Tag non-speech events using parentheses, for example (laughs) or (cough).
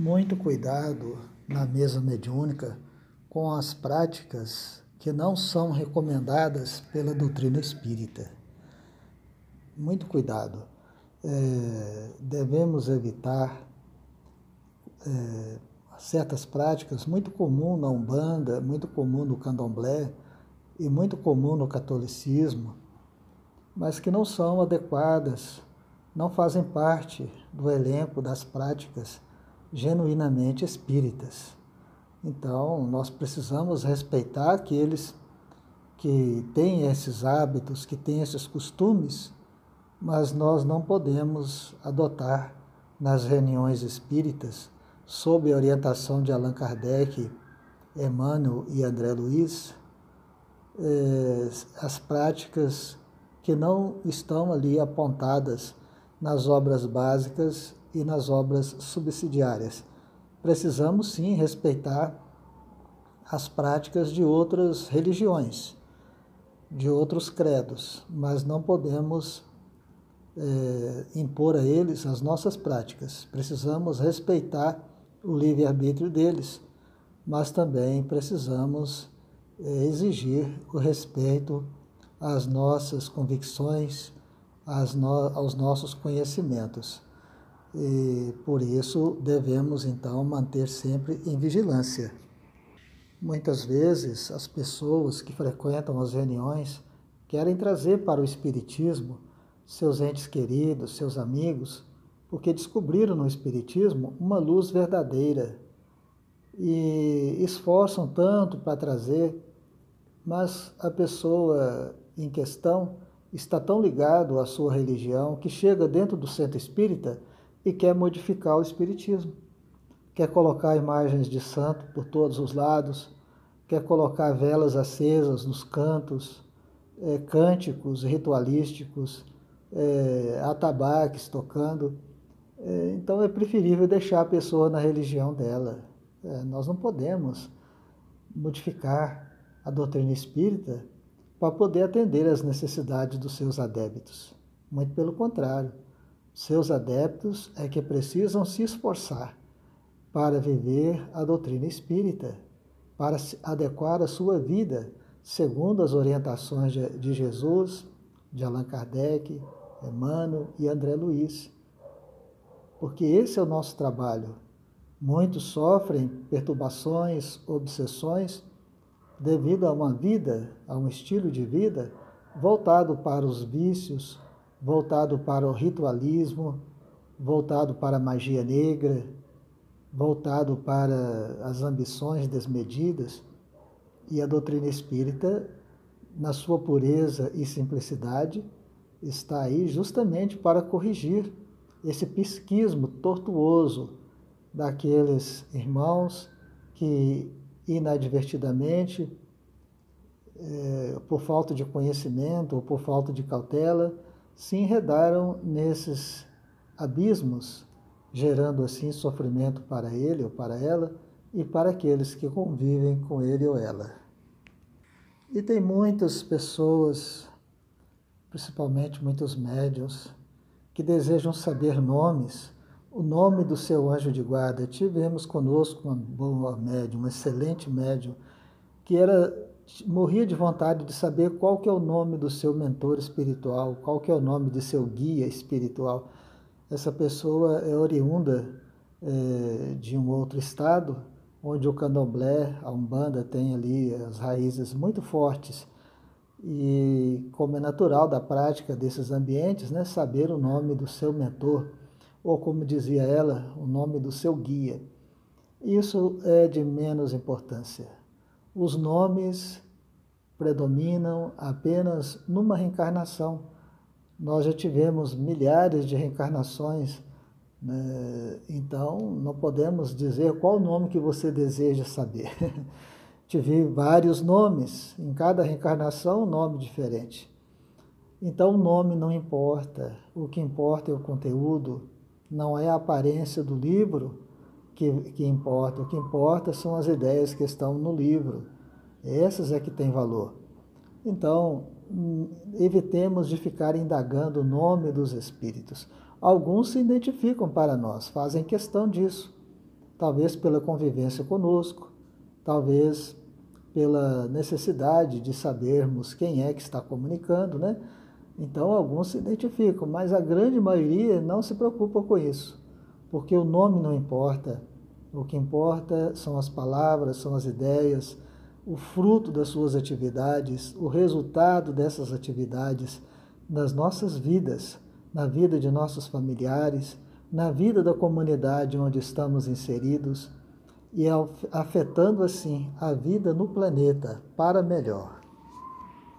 muito cuidado na mesa mediúnica com as práticas que não são recomendadas pela doutrina espírita. Muito cuidado. É, devemos evitar é, certas práticas muito comum na Umbanda, muito comum no Candomblé e muito comum no catolicismo, mas que não são adequadas, não fazem parte do elenco das práticas genuinamente espíritas. Então, nós precisamos respeitar aqueles que têm esses hábitos, que têm esses costumes, mas nós não podemos adotar nas reuniões espíritas, sob a orientação de Allan Kardec, Emmanuel e André Luiz, eh, as práticas que não estão ali apontadas nas obras básicas e nas obras subsidiárias. Precisamos sim respeitar as práticas de outras religiões, de outros credos, mas não podemos é, impor a eles as nossas práticas. Precisamos respeitar o livre-arbítrio deles, mas também precisamos é, exigir o respeito às nossas convicções, às no, aos nossos conhecimentos. E por isso devemos então manter sempre em vigilância. Muitas vezes as pessoas que frequentam as reuniões querem trazer para o Espiritismo seus entes queridos, seus amigos, porque descobriram no Espiritismo uma luz verdadeira e esforçam tanto para trazer, mas a pessoa em questão está tão ligado à sua religião que chega dentro do centro espírita e quer modificar o Espiritismo. Quer colocar imagens de santo por todos os lados, quer colocar velas acesas nos cantos, é, cânticos ritualísticos, é, atabaques tocando. É, então é preferível deixar a pessoa na religião dela. É, nós não podemos modificar a doutrina espírita para poder atender às necessidades dos seus adébitos. Muito pelo contrário. Seus adeptos é que precisam se esforçar para viver a doutrina espírita, para adequar a sua vida segundo as orientações de Jesus, de Allan Kardec, Emmanuel e André Luiz. Porque esse é o nosso trabalho. Muitos sofrem perturbações, obsessões, devido a uma vida, a um estilo de vida voltado para os vícios, voltado para o ritualismo, voltado para a magia negra, voltado para as ambições desmedidas, e a doutrina espírita, na sua pureza e simplicidade, está aí justamente para corrigir esse psiquismo tortuoso daqueles irmãos que inadvertidamente, é, por falta de conhecimento ou por falta de cautela, se enredaram nesses abismos, gerando assim sofrimento para ele ou para ela e para aqueles que convivem com ele ou ela. E tem muitas pessoas, principalmente muitos médios, que desejam saber nomes, o nome do seu anjo de guarda. Tivemos conosco uma boa médium, um excelente médium, que era morria de vontade de saber qual que é o nome do seu mentor espiritual, qual que é o nome de seu guia espiritual. Essa pessoa é oriunda é, de um outro estado, onde o candomblé, a umbanda tem ali as raízes muito fortes. E como é natural da prática desses ambientes, né, saber o nome do seu mentor, ou como dizia ela, o nome do seu guia. Isso é de menos importância os nomes predominam apenas numa reencarnação. Nós já tivemos milhares de reencarnações, né? então não podemos dizer qual nome que você deseja saber. (laughs) Tive vários nomes, em cada reencarnação um nome diferente. Então o nome não importa, o que importa é o conteúdo, não é a aparência do livro, que, que importa. O que importa são as ideias que estão no livro. Essas é que têm valor. Então, hum, evitemos de ficar indagando o nome dos espíritos. Alguns se identificam para nós, fazem questão disso. talvez pela convivência conosco, talvez pela necessidade de sabermos quem é que está comunicando, né? Então alguns se identificam, mas a grande maioria não se preocupa com isso, porque o nome não importa. O que importa são as palavras, são as ideias, o fruto das suas atividades, o resultado dessas atividades nas nossas vidas, na vida de nossos familiares, na vida da comunidade onde estamos inseridos e afetando assim a vida no planeta para melhor.